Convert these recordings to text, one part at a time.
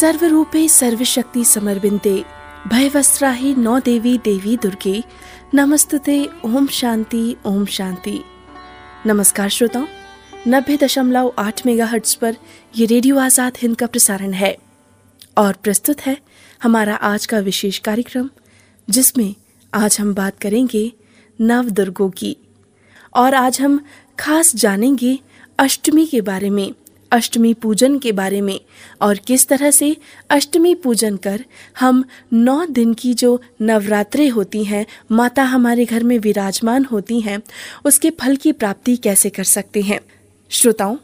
सर्वरूपे सर्वशक्ति समर्पिते भयवस्त्राहि नौ देवी देवी दुर्गे। नमस्तुते, ओम शांति ओम शांति। नमस्कार श्रोताओं, नब्बे दशमलव आठ मेगा पर ये रेडियो आज़ाद हिंद का प्रसारण है। और प्रस्तुत है हमारा आज का विशेष कार्यक्रम, जिसमें आज हम बात करेंगे नव दुर्गों की। और आज हम खास जानेंगे अष्टमी के बारे में। अष्टमी पूजन के बारे में और किस तरह से अष्टमी पूजन कर हम नौ दिन की जो नवरात्रे होती हैं माता हमारे घर में विराजमान होती हैं उसके फल की प्राप्ति कैसे कर सकते हैं? श्रोताओं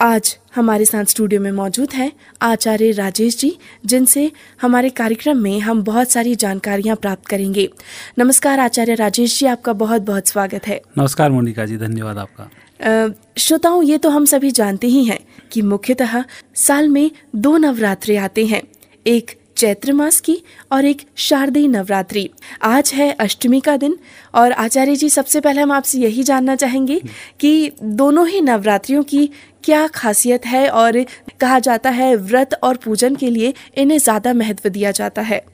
आज हमारे साथ स्टूडियो में मौजूद हैं आचार्य राजेश जी जिनसे हमारे कार्यक्रम में हम बहुत सारी जानकारियाँ प्राप्त करेंगे। नमस्कार आचार्य राजेश जी आपका बहुत बहुत स्वागत है। नमस्कार मोनिका जी धन्यवाद आपका। श्रोताओं ये तो हम सभी जानते ही हैं कि मुख्यतः साल में दो नवरात्रे आते हैं, एक चैत्र मास की और एक शारदीय नवरात्रि। आज है अष्टमी का दिन और आचार्य जी, सबसे पहले हम आपसे यही जानना चाहेंगे कि दोनों ही नवरात्रियों की क्या खासियत है और कहा जाता है व्रत और पूजन के लिए इन्हें ज़्यादा महत्व दिया जाता है।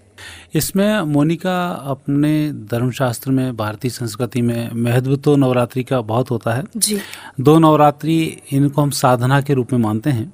इसमें मोनिका अपने धर्मशास्त्र में भारतीय संस्कृति में महत्व तो नवरात्रि का बहुत होता है। जी। दो नवरात्रि इनको हम साधना के रूप में मानते हैं।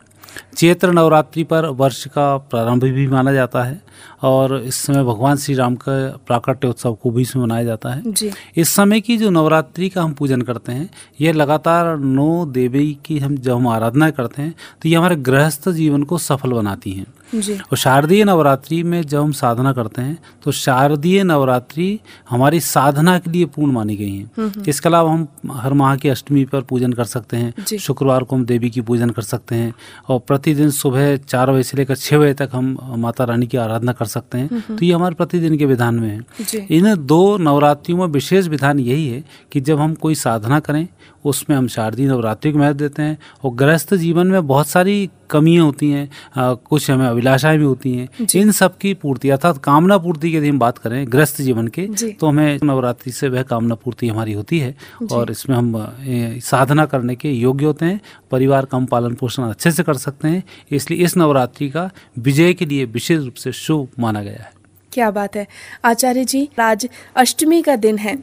चैत्र नवरात्रि पर वर्ष का प्रारंभ भी माना जाता है। और इस समय भगवान श्री राम का प्राकट्य उत्सव को भी इसमें मनाया जाता है। जी। इस समय की जो नवरात्रि का हम पूजन करते हैं ये लगातार नौ देवी की हम जब हम आराधना करते हैं तो ये हमारे गृहस्थ जीवन को सफल बनाती हैं। जी। और शारदीय नवरात्रि में जब हम साधना करते हैं तो शारदीय नवरात्रि हमारी साधना के लिए पूर्ण मानी गई है। इसके अलावा हम हर माह की अष्टमी पर पूजन कर सकते हैं शुक्रवार को हम देवी की पूजन कर सकते हैं और प्रतिदिन सुबह चार बजे से लेकर छः बजे तक हम माता रानी की आराधना कर सकते हैं। तो ये हमारे प्रतिदिन के विधान में है। इन दो नवरात्रियों में विशेष विधान यही है कि जब हम कोई साधना करें उसमें हम शारदीय नवरात्रि को महत्व देते हैं और गृहस्थ जीवन में बहुत सारी कमियाँ होती हैं कुछ हमें अभिलाषाएँ भी होती हैं। इन सब की पूर्ति अर्थात कामना पूर्ति की यदि हम बात करें ग्रस्त जीवन के जी। तो हमें नवरात्रि से वह कामना पूर्ति हमारी होती है। और इसमें हम साधना करने के योग्य होते हैं परिवार का हम पालन पोषण अच्छे से कर सकते हैं इसलिए इस नवरात्रि का विजय के लिए विशेष रूप से शुभ माना गया है। क्या बात है। आचार्य जी आज अष्टमी का दिन है।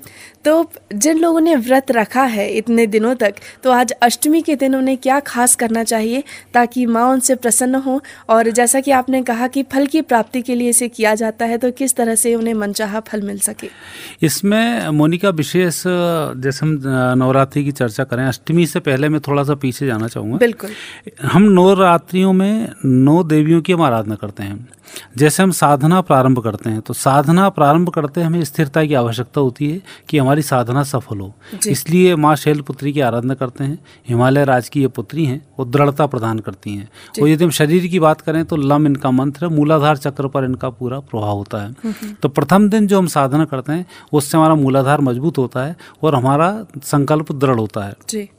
तो जिन लोगों ने व्रत रखा है इतने दिनों तक तो आज अष्टमी के दिन उन्हें क्या खास करना चाहिए ताकि माँ उनसे प्रसन्न हो? और जैसा कि आपने कहा कि फल की प्राप्ति के लिए इसे किया जाता है तो किस तरह से उन्हें मनचाहा फल मिल सके? इसमें मोनिका विशेष जैसे हम नवरात्रि की चर्चा करें अष्टमी से पहले मैं थोड़ा सा पीछे जाना चाहूँगा। बिल्कुल। हम नवरात्रियों में नौ देवियों की हम आराधना करते हैं। जैसे हम साधना प्रारंभ करते हैं। तो साधना प्रारंभ करते हमें स्थिरता की आवश्यकता होती है कि हमारी साधना सफल हो। इसलिए माँ शैलपुत्री की आराधना करते हैं। हिमालय राज की ये पुत्री हैं वो दृढ़ता प्रदान करती हैं। और यदि हम शरीर की बात करें तो लम इनका मंत्र है मूलाधार चक्र पर इनका पूरा प्रभाव होता है। तो प्रथम दिन जो हम साधना करते हैं उससे हमारा मूलाधार मज़बूत होता है और हमारा संकल्प दृढ़ होता है। जी।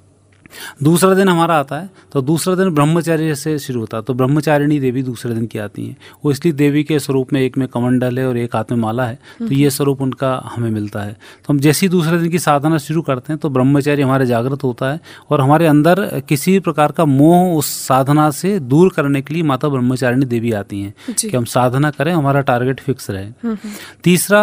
दूसरा दिन हमारा आता है तो दूसरा दिन ब्रह्मचार्य से शुरू होता है। तो ब्रह्मचारिणी देवी दूसरे दिन की आती हैं। वो इसलिए देवी के स्वरूप में एक में कमंडल है और एक हाथ में माला है तो ये स्वरूप उनका हमें मिलता है। तो हम जैसे ही दूसरे दिन की साधना शुरू करते हैं तो ब्रह्मचारी हमारे जागृत होता है और हमारे अंदर किसी प्रकार का मोह उस साधना से दूर करने के लिए माता ब्रह्मचारिणी देवी आती हैं कि हम साधना करें हमारा टारगेट फिक्स रहे। तीसरा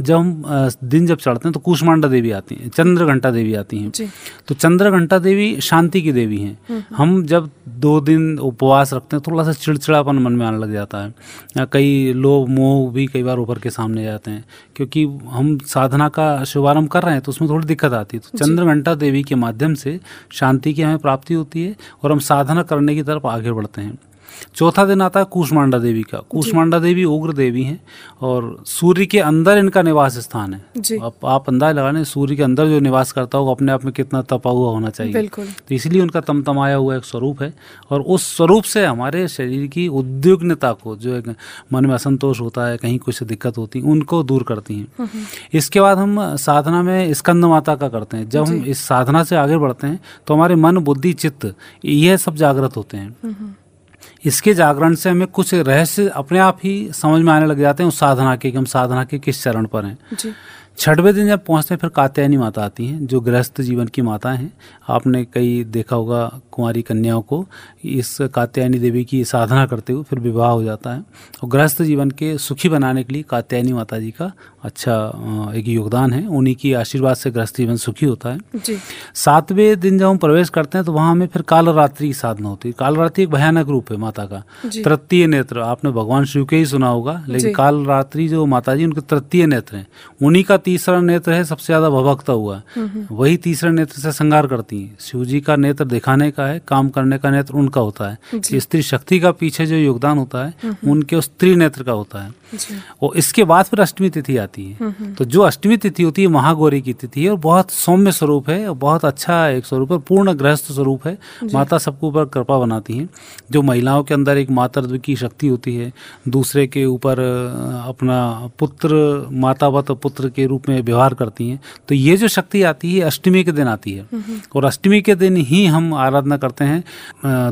जब हम दिन जब चढ़ते हैं तो कुष्मांडा देवी आती हैं चंद्र घंटा देवी आती हैं। तो चंद्र घंटा देवी शांति की देवी हैं। हम जब दो दिन उपवास रखते हैं थोड़ा सा चिड़चिड़ापन मन में आने लग जाता है। कई लोग मोह भी कई बार ऊपर के सामने जाते हैं क्योंकि हम साधना का शुभारंभ कर रहे हैं तो उसमें थोड़ी दिक्कत आती है। तो चंद्र घंटा देवी के माध्यम से शांति की हमें प्राप्ति होती है और हम साधना करने की तरफ़ आगे बढ़ते हैं। चौथा दिन आता है कूष्मांडा देवी का। कूष्मांडा देवी उग्र देवी हैं और सूर्य के अंदर इनका निवास स्थान है। जी। आप अंदाज लगाने सूर्य के अंदर जो निवास करता होगा अपने आप में कितना तपा हुआ होना चाहिए। तो इसलिए उनका तमतमाया हुआ एक स्वरूप है और उस स्वरूप से हमारे शरीर की उद्विग्नता को जो एक मन में असंतोष होता है कहीं कुछ दिक्कत होती है उनको दूर करती हैं। इसके बाद हम साधना में स्कंद माता का करते हैं। जब हम इस साधना से आगे बढ़ते हैं तो हमारे मन बुद्धि चित्त यह सब जागृत होते हैं। इसके जागरण से हमें कुछ रहस्य अपने आप ही समझ में आने लग जाते हैं उस साधना के कि हम साधना के किस चरण पर हैं। छठवें दिन जब पहुँचते हैं फिर कात्यायनी माता आती हैं जो गृहस्थ जीवन की माता हैं। आपने कई देखा होगा कुंवारी कन्याओं को इस कात्यायनी देवी की साधना करते हुए फिर विवाह हो जाता है। और गृहस्थ जीवन के सुखी बनाने के लिए कात्यायनी माता जी का अच्छा एक योगदान है। उन्हीं की आशीर्वाद से गृहस्थ जीवन सुखी होता है। सातवें दिन जब हम प्रवेश करते हैं तो वहाँ हमें फिर कालरात्रि की साधना होती है। कालरात्रि एक भयानक रूप है माता का। तृतीय नेत्र आपने भगवान शिव के ही सुना होगा लेकिन कालरात्रि जो माता जी उनके तृतीय नेत्र हैं। उन्हीं का तीसरा नेत्र है सबसे ज़्यादा भभकता हुआ। वही तीसरे नेत्र से श्रृंगार करती है। शिव जी का नेत्र दिखाने का है काम करने का नेत्र उनका होता है। स्त्री शक्ति का पीछे जो योगदान होता है उनके उस स्त्री नेत्र का होता है। और इसके बाद फिर अष्टमी तिथि आती है। तो जो अष्टमी तिथि होती है महागौरी की तिथि है और बहुत सौम्य स्वरूप है और बहुत अच्छा एक स्वरूप है पूर्ण गृहस्थ स्वरूप है। माता सबके ऊपर कृपा बनाती है। जो महिलाओं के अंदर एक मातृत्व की शक्ति होती है दूसरे के ऊपर अपना पुत्र मातावत पुत्र के रूप में व्यवहार करती हैं तो ये जो शक्ति आती है अष्टमी के दिन आती है। और अष्टमी के दिन ही हम आराधना करते हैं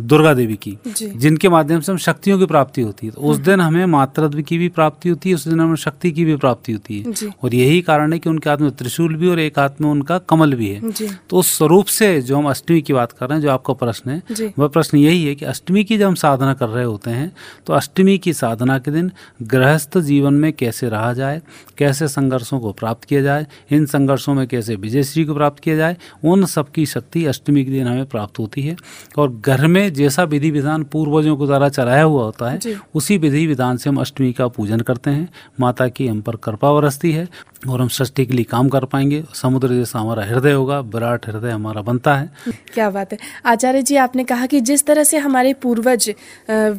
दुर्गा देवी की जिनके माध्यम से हम शक्तियों की प्राप्ति होती है। तो उस दिन हमें मातृत्व की भी प्राप्ति होती है उस दिन हमें शक्ति की भी प्राप्ति होती है। और यही कारण है कि उनके हाथ में त्रिशूल भी और एक हाथ में उनका कमल भी है। तो उस स्वरूप से जो हम अष्टमी की बात कर रहे हैं जो आपका प्रश्न है वह प्रश्न यही है कि अष्टमी की जब हम साधना कर रहे होते हैं तो अष्टमी की साधना के दिन गृहस्थ जीवन में कैसे रहा जाए कैसे संघर्षों को प्राप्त किया जाए इन संघर्षों में कैसे विजयश्री को प्राप्त किया जाए उन सबकी शक्ति अष्टमी के दिन हमें प्राप्त होती है। और घर में जैसा विधि विधान पूर्वजों के द्वारा चलाया हुआ होता है उसी विधि विधान से हम अष्टमी का पूजन करते हैं। माता की हम पर कृपा बरसती है और हम षष्ठी के लिए काम कर पाएँगे। समुद्र जैसा हमारा हृदय होगा, विराट हृदय हमारा बनता है। क्या बात है। आचार्य जी, आपने कहा कि जिस तरह से हमारे पूर्वज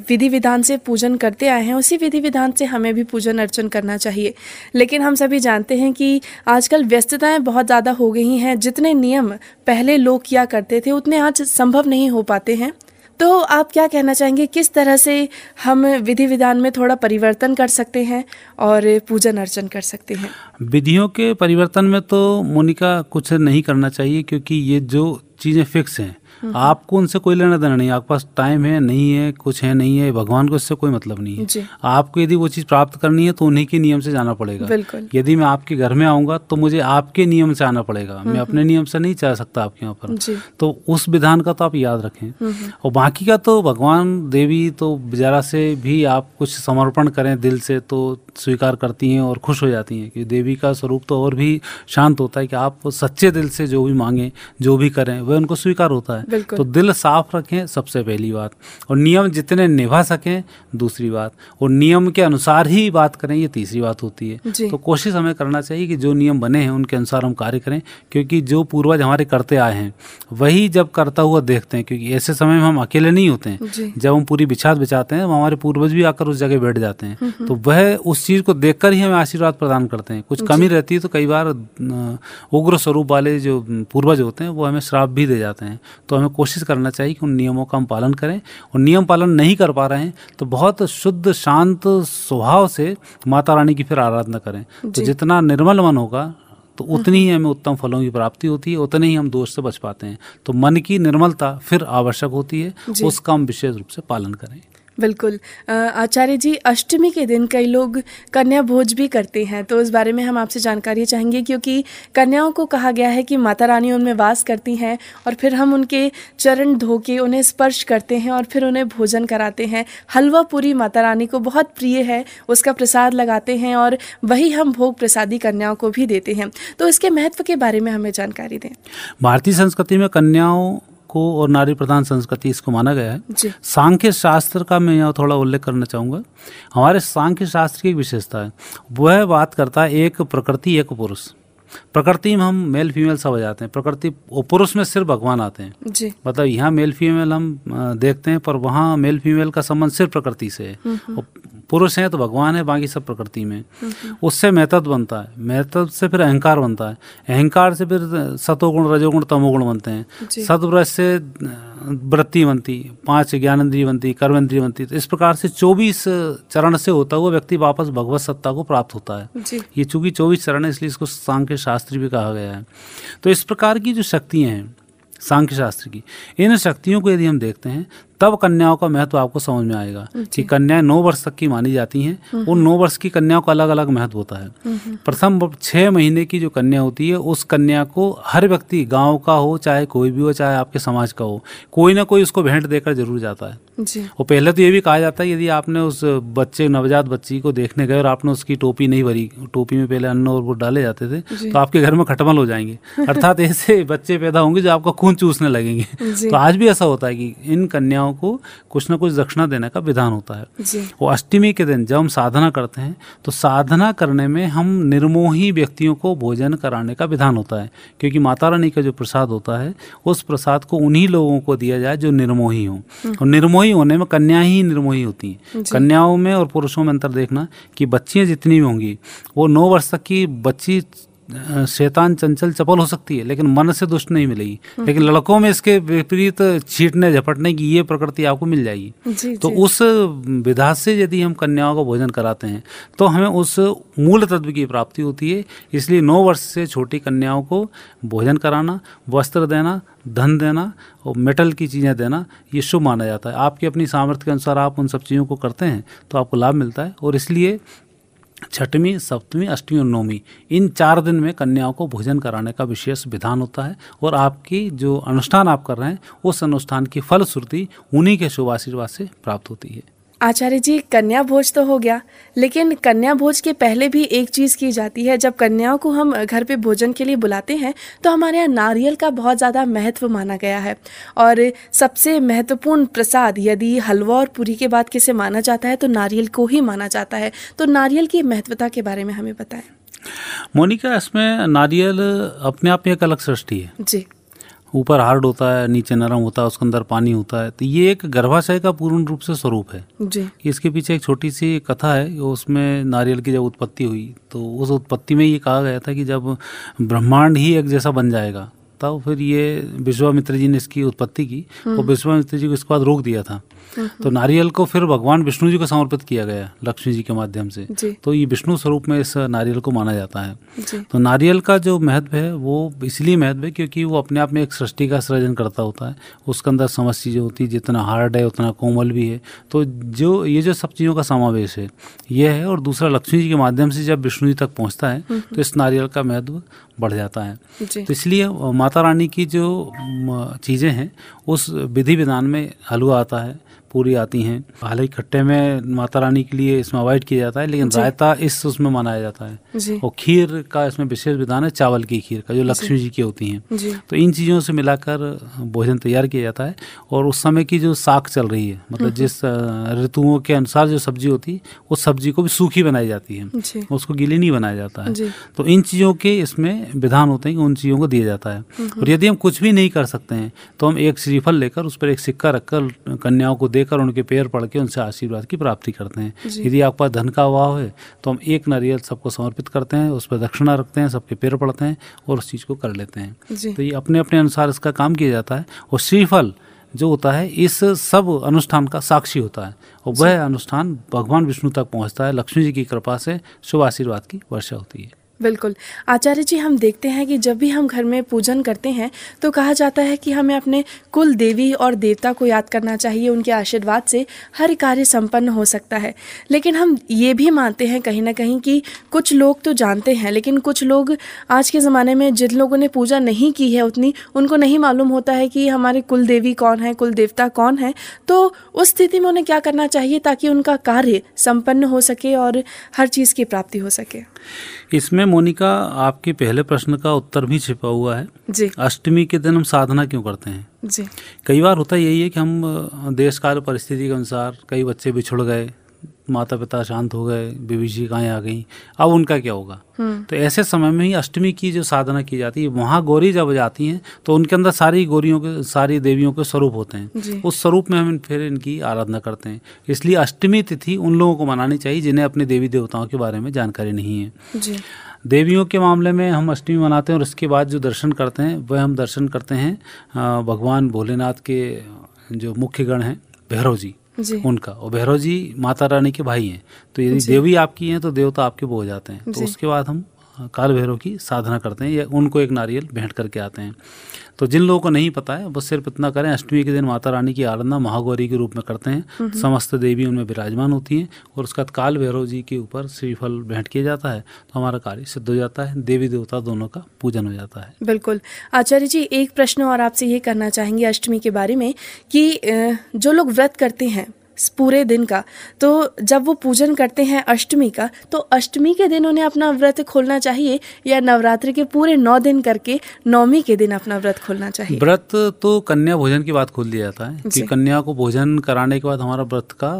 विधि विधान से पूजन करते आए हैं, उसी विधि विधान से हमें भी पूजन अर्चन करना चाहिए। लेकिन हम सभी जानते हैं कि आजकल व्यस्तताएँ बहुत ज़्यादा हो गई हैं। जितने नियम पहले लोग किया करते थे, उतने आज संभव नहीं हो पाते हैं। तो आप क्या कहना चाहेंगे? किस तरह से हम विधि विधान में थोड़ा परिवर्तन कर सकते हैं और पूजन अर्चन कर सकते हैं? विधियों के परिवर्तन में तो मोनिका कुछ नहीं करना चाहिए क्योंकि ये जो चीज़ें फिक्स हैं आपको उनसे कोई लेना देना नहीं आपके पास टाइम है नहीं है कुछ है नहीं है भगवान को इससे कोई मतलब नहीं है। आपको यदि वो चीज़ प्राप्त करनी है तो उन्हीं के नियम से जाना पड़ेगा। यदि मैं आपके घर में आऊँगा तो मुझे आपके नियम से आना पड़ेगा। मैं अपने। नियम से नहीं चाह सकता आपके यहाँ पर। तो उस विधान का तो आप याद रखें। और बाकी का तो भगवान देवी तो जरा से भी आप कुछ समर्पण करें दिल से तो स्वीकार करती हैं और खुश हो जाती हैं कि देवी का स्वरूप तो और भी शांत होता है कि आप सच्चे दिल से जो भी मांगें जो भी करें वह उनको स्वीकार होता है। तो दिल साफ़ रखें सबसे पहली बात। और नियम जितने निभा सकें दूसरी बात। और नियम के अनुसार ही बात करें ये तीसरी बात होती है। तो कोशिश हमें करना चाहिए कि जो नियम बने हैं उनके अनुसार हम कार्य करें क्योंकि जो पूर्वज हमारे करते आए हैं वही जब करता हुआ देखते हैं क्योंकि ऐसे समय में हम अकेले नहीं होते हैं। जब हम पूरी बिछात बिछाते हैं हमारे पूर्वज भी आकर उस जगह बैठ जाते हैं। हम्म, हम्म। तो वह उस चीज़ को देखकर ही हमें आशीर्वाद प्रदान करते हैं। कुछ कमी रहती है तो कई बार उग्र स्वरूप वाले जो पूर्वज होते हैं वो हमें श्राप भी दे जाते हैं। तो हमें कोशिश करना चाहिए कि उन नियमों का हम पालन करें। और नियम पालन नहीं कर पा रहे हैं तो बहुत शुद्ध शांत स्वभाव से माता रानी की फिर आराधना करें। तो जितना निर्मल मन होगा तो उतनी ही हमें उत्तम फलों की प्राप्ति होती है उतने ही हम दोष से बच पाते हैं। तो मन की निर्मलता फिर आवश्यक होती है उसका हम विशेष रूप से पालन करें। बिल्कुल। आचार्य जी, अष्टमी के दिन कई लोग कन्या भोज भी करते हैं तो इस बारे में हम आपसे जानकारी चाहेंगे क्योंकि कन्याओं को कहा गया है कि माता रानी उनमें वास करती हैं और फिर हम उनके चरण धो के उन्हें स्पर्श करते हैं और फिर उन्हें भोजन कराते हैं। हलवा पूरी माता रानी को बहुत प्रिय है, उसका प्रसाद लगाते हैं और वही हम भोग प्रसादी कन्याओं को भी देते हैं। तो इसके महत्व के बारे में हमें जानकारी दें। भारतीय संस्कृति में कन्याओं को और नारी प्रधान संस्कृति इसको माना गया है। सांख्य शास्त्र का मैं यहाँ थोड़ा उल्लेख करना चाहूँगा। हमारे सांख्य शास्त्र की विशेषता है। वह बात करता है एक प्रकृति एक पुरुष। प्रकृति में हम मेल फीमेल सब आ जाते हैं। प्रकृति पुरुष में सिर्फ़ भगवान आते हैं। जी। मतलब यहाँ मेल फीमेल हम देखते हैं पर वहाँ मेल फीमेल का संबंध सिर्फ़ प्रकृति से है। हम्म, हम्म। पुरुष हैं तो भगवान है बाकी सब प्रकृति में। उससे महत्व बनता है। महत्व से फिर अहंकार बनता है। अहंकार से फिर सतोगुण रजोगुण तमोगुण बनते हैं। सतव्रज से वृत्ति बनती पाँच ज्ञानेन्द्रीय बनती कर्मेंद्रीय बनती। तो इस प्रकार से चौबीस चरण से होता हुआ व्यक्ति वापस भगवत सत्ता को प्राप्त होता है। ये चूँकि चौबीस चरण है इसलिए इसको सांख्य शास्त्री भी कहा गया है। तो इस प्रकार की जो शक्तियाँ हैं सांख्य शास्त्र की इन शक्तियों को यदि हम देखते हैं तब कन्याओं का महत्व आपको समझ में आएगा कि कन्याएँ नौ वर्ष तक की मानी जाती हैं। उन नौ वर्ष की कन्याओं का अलग अलग महत्व होता है। प्रथम छः महीने की जो कन्या होती है उस कन्या को हर व्यक्ति गाँव का हो चाहे कोई भी हो चाहे आपके समाज का हो कोई ना कोई उसको भेंट देकर ज़रूर जाता है। जी। और पहले तो ये भी कहा जाता है यदि आपने उस बच्चे नवजात बच्ची को देखने गए और आपने उसकी टोपी नहीं भरी टोपी में पहले अन्न और वो डाले जाते थे तो आपके घर में खटमल हो जाएँगे। अर्थात ऐसे बच्चे पैदा होंगे जो आपका खून चूसने लगेंगे। तो आज भी ऐसा होता है कि इन कन्याओं को कुछ ना कुछ दक्षिणा देने का विधान होता है। वो अष्टमी के दिन जब हम साधना करते हैं तो साधना करने में हम निर्मोही व्यक्तियों को भोजन कराने का विधान होता है। क्योंकि माता रानी का जो प्रसाद होता है उस प्रसाद को उन्हीं लोगों को दिया जाए जो निर्मोही हों। और निर्मोही होने में कन्या ही निर्मोही होती हैं। कन्याओं में और पुरुषों में अंतर देखना कि बच्चियाँ जितनी भी होंगी वो नौ वर्ष तक की बच्ची शैतान चंचल चपल हो सकती है लेकिन मन से दुष्ट नहीं मिलेगी। लेकिन लड़कों में इसके विपरीत छीटने झपटने की ये प्रकृति आपको मिल जाएगी। जी तो जी उस विधा से यदि हम कन्याओं को भोजन कराते हैं तो हमें उस मूल तत्व की प्राप्ति होती है। इसलिए नौ वर्ष से छोटी कन्याओं को भोजन कराना वस्त्र देना धन देना और मेटल की चीज़ें देना ये शुभ माना जाता है। आपकी अपनी सामर्थ्य के अनुसार आप उन सब चीज़ों को करते हैं तो आपको लाभ मिलता है। और इसलिए छठवीं, सप्तमी, अष्टमी और नौवीं, इन चार दिन में कन्याओं को भोजन कराने का विशेष विधान होता है और आपकी जो अनुष्ठान आप कर रहे हैं, उस अनुष्ठान की फलश्रुति उन्हीं के शुभ आशीर्वाद से प्राप्त होती है। आचार्य जी कन्या भोज तो हो गया लेकिन कन्या भोज के पहले भी एक चीज़ की जाती है जब कन्याओं को हम घर पे भोजन के लिए बुलाते हैं तो हमारे यहाँ नारियल का बहुत ज़्यादा महत्व माना गया है। और सबसे महत्वपूर्ण प्रसाद यदि हलवा और पूरी के बाद किसे माना जाता है तो नारियल को ही माना जाता है। तो नारियल की महत्वता के बारे में हमें बताएँ। मोनिका इसमें नारियल अपने आप में एक अलग सृष्टि है। जी। ऊपर हार्ड होता है नीचे नरम होता है उसके अंदर पानी होता है। तो ये एक गर्भाशय का पूर्ण रूप से स्वरूप है। जी। इसके पीछे एक छोटी सी कथा है उसमें नारियल की जब उत्पत्ति हुई तो उस उत्पत्ति में ये कहा गया था कि जब ब्रह्मांड ही एक जैसा बन जाएगा तब फिर ये विश्वामित्र जी ने इसकी उत्पत्ति की और विश्वामित्र जी को इसके बाद रोक दिया था। तो नारियल को फिर भगवान विष्णु जी को समर्पित किया गया लक्ष्मी जी के माध्यम से। तो ये विष्णु स्वरूप में इस नारियल को माना जाता है। तो नारियल का जो महत्व है वो इसलिए महत्व है क्योंकि वो अपने आप में एक सृष्टि का सृजन करता होता है। उसके अंदर समस्त चीज़ें होती है जितना हार्ड है उतना कोमल भी है। तो जो ये जो सब चीज़ों का समावेश है ये है और दूसरा लक्ष्मी जी के माध्यम से जब विष्णु जी तक पहुँचता है तो इस नारियल का महत्व बढ़ जाता है। तो इसलिए माता रानी की जो चीज़ें हैं उस विधि विधान में हलवा आता है। पूरी आती हैं। हालाँकि खट्टे में माता रानी के लिए इसमें अवॉइड किया जाता है लेकिन। रायता इस उसमें मनाया जाता है। और खीर का इसमें विशेष विधान है चावल की खीर का जो लक्ष्मी जी की होती हैं। तो इन चीज़ों से मिलाकर भोजन तैयार किया जाता है। और उस समय की जो साग चल रही है मतलब जिस ऋतुओं के अनुसार जो सब्ज़ी होती है उस सब्ज़ी को भी सूखी बनाई जाती है। उसको गीली नहीं बनाया जाता है। तो इन चीज़ों के इसमें विधान होते हैं उन चीज़ों को दिया जाता है। और यदि हम कुछ भी नहीं कर सकते हैं तो हम एक श्रीफल लेकर उस पर एक सिक्का रखकर कन्याओं को देकर उनके पैर पड़ के उनसे आशीर्वाद की प्राप्ति करते हैं। यदि आपके पास धन का अभाव है तो हम एक नारियल सबको समर्पित करते हैं उस पर दक्षिणा रखते हैं सबके पैर पड़ते हैं और उस चीज़ को कर लेते हैं। तो ये अपने अपने अनुसार इसका काम किया जाता है और श्रीफल जो होता है इस सब अनुष्ठान का साक्षी होता है और वह अनुष्ठान भगवान विष्णु तक पहुँचता है लक्ष्मी जी की कृपा से शुभ आशीर्वाद की वर्षा होती है। बिल्कुल। आचार्य जी, हम देखते हैं कि जब भी हम घर में पूजन करते हैं तो कहा जाता है कि हमें अपने कुल देवी और देवता को याद करना चाहिए, उनके आशीर्वाद से हर कार्य संपन्न हो सकता है। लेकिन हम ये भी मानते हैं कहीं ना कहीं कि कुछ लोग तो जानते हैं, लेकिन कुछ लोग आज के ज़माने में जिन लोगों ने पूजा नहीं की है उतनी, उनको नहीं मालूम होता है कि हमारे कुल देवी कौन है, कुल देवता कौन है। तो उस स्थिति में उन्हें क्या करना चाहिए ताकि उनका कार्य संपन्न हो सके और हर चीज़ की प्राप्ति हो सके? इसमें मोनिका आपके पहले प्रश्न का उत्तर भी छिपा हुआ है। जी। अष्टमी के दिन हम साधना क्यों करते हैं? जी। कई बार होता यही है कि हम देश काल परिस्थिति के अनुसार कई बच्चे बिछुड़ गए माता पिता शांत हो गए विभीषिकाएँ आ गई। अब उनका क्या होगा? हम्म। तो ऐसे समय में ही अष्टमी की जो साधना की जाती है वहाँ गौरी जब जाती हैं तो उनके अंदर सारी गौरियों के सारी देवियों के स्वरूप होते हैं। उस स्वरूप में हम फिर इनकी आराधना करते हैं। इसलिए अष्टमी तिथि उन लोगों को मनानी चाहिए जिन्हें अपने देवी देवताओं के बारे में जानकारी नहीं है। जी। देवियों के मामले में हम अष्टमी मनाते हैं और उसके बाद जो दर्शन करते हैं वह हम दर्शन करते हैं भगवान भोलेनाथ के जो मुख्य गण हैं भैरव जी जी। उनका। और भैरव जी माता रानी के भाई हैं। तो यदि देवी आपकी हैं तो देवता आपके वो हो जाते हैं। तो उसके बाद हम काल भैरव की साधना करते हैं। या उनको एक नारियल भेंट करके आते हैं। तो जिन लोगों को नहीं पता है वो सिर्फ़ इतना करें अष्टमी के दिन माता रानी की आराधना महागौरी के रूप में करते हैं। समस्त देवी उनमें विराजमान होती हैं और उसके बाद काल भैरव जी के ऊपर श्रीफल भेंट किया जाता है तो हमारा कार्य सिद्ध हो जाता है देवी देवता दोनों का पूजन हो जाता है। बिल्कुल। आचार्य जी एक प्रश्न और आपसे ये करना चाहेंगे अष्टमी के बारे में कि जो लोग व्रत करते हैं पूरे दिन का। तो जब वो पूजन करते हैं अष्टमी का तो अष्टमी के दिन उन्हें अपना व्रत खोलना चाहिए या नवरात्रि के पूरे नौ दिन करके नौमी के दिन अपना व्रत खोलना चाहिए? व्रत तो कन्या भोजन की बात खोल दिया जाता है कि कन्या को भोजन कराने के बाद हमारा व्रत का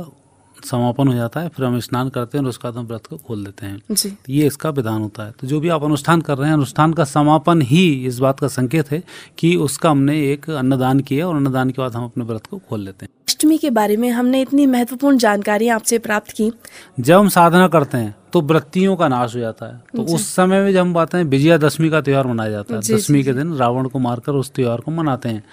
समापन हो जाता है फिर हम स्नान करते हैं और उसके बाद हम व्रत को खोल देते हैं। जी। ये इसका विधान होता है। तो जो भी आप अनुष्ठान कर रहे हैं अनुष्ठान का समापन ही इस बात का संकेत है कि उसका हमने एक अन्नदान किया और अन्नदान के बाद हम अपने व्रत को खोल लेते हैं। अष्टमी के बारे में हमने इतनी महत्वपूर्ण जानकारी आपसे प्राप्त की। जब हम साधना करते हैं तो वृत्तियों का नाश हो जाता है। तो उस समय में जब हम बात हैं विजयादशमी का त्यौहार मनाया जाता है। दसवीं के दिन रावण को मारकर उस त्यौहार को मनाते हैं।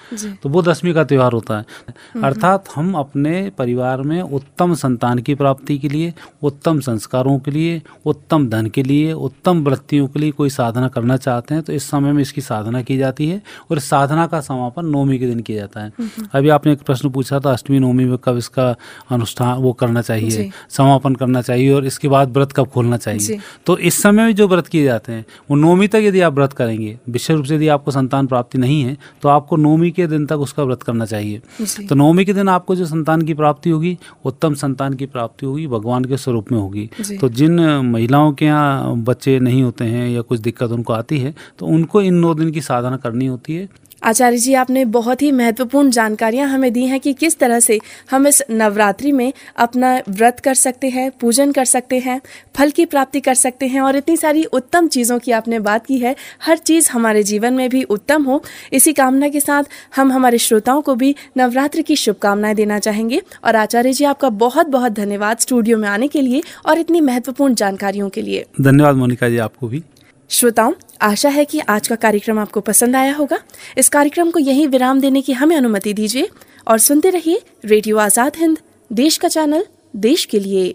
तो वो दसवीं का त्यौहार होता है। हम्म, अर्थात हम अपने परिवार में उत्तम संतान की प्राप्ति के लिए उत्तम संस्कारों के लिए उत्तम धन के लिए उत्तम वृत्तियों के लिए कोई साधना करना चाहते हैं तो इस समय में इसकी साधना की जाती है और साधना का समापन नौमी के दिन किया जाता है। हम्म, हम्म। अभी आपने एक प्रश्न पूछा था अष्टमी नौमी में कब इसका अनुष्ठान वो करना चाहिए समापन करना चाहिए और इसके बाद व्रत कब खोलना चाहिए। तो इस समय में जो व्रत किए जाते हैं वो नौमी तक यदि आप व्रत करेंगे विशेष रूप से यदि आपको संतान प्राप्ति नहीं है तो आपको नौमी के दिन तक उसका व्रत करना चाहिए। तो नौमी के दिन आपको जो संतान की प्राप्ति होगी उत्तम संतान की प्राप्ति होगी भगवान के स्वरूप में होगी। तो जिन महिलाओं के यहाँ बच्चे नहीं होते हैं या कुछ दिक्कत उनको आती है तो उनको इन नौ दिन की साधना करनी होती है। आचार्य जी, आपने बहुत ही महत्वपूर्ण जानकारियाँ हमें दी हैं कि किस तरह से हम इस नवरात्रि में अपना व्रत कर सकते हैं, पूजन कर सकते हैं, फल की प्राप्ति कर सकते हैं और इतनी सारी उत्तम चीज़ों की आपने बात की है। हर चीज़ हमारे जीवन में भी उत्तम हो। इसी कामना के साथ हम हमारे श्रोताओं को भी नवरात्रि की शुभकामनाएँ देना चाहेंगे। और आचार्य जी, आपका बहुत बहुत धन्यवाद स्टूडियो में आने के लिए और इतनी महत्वपूर्ण जानकारियों के लिए। धन्यवाद मोनिका जी, आपको भी। श्रोताओं, आशा है कि आज का कार्यक्रम आपको पसंद आया होगा। इस कार्यक्रम को यहीं विराम देने की हमें अनुमति दीजिए और सुनते रहिए रेडियो आज़ाद हिंद, देश का चैनल, देश के लिए।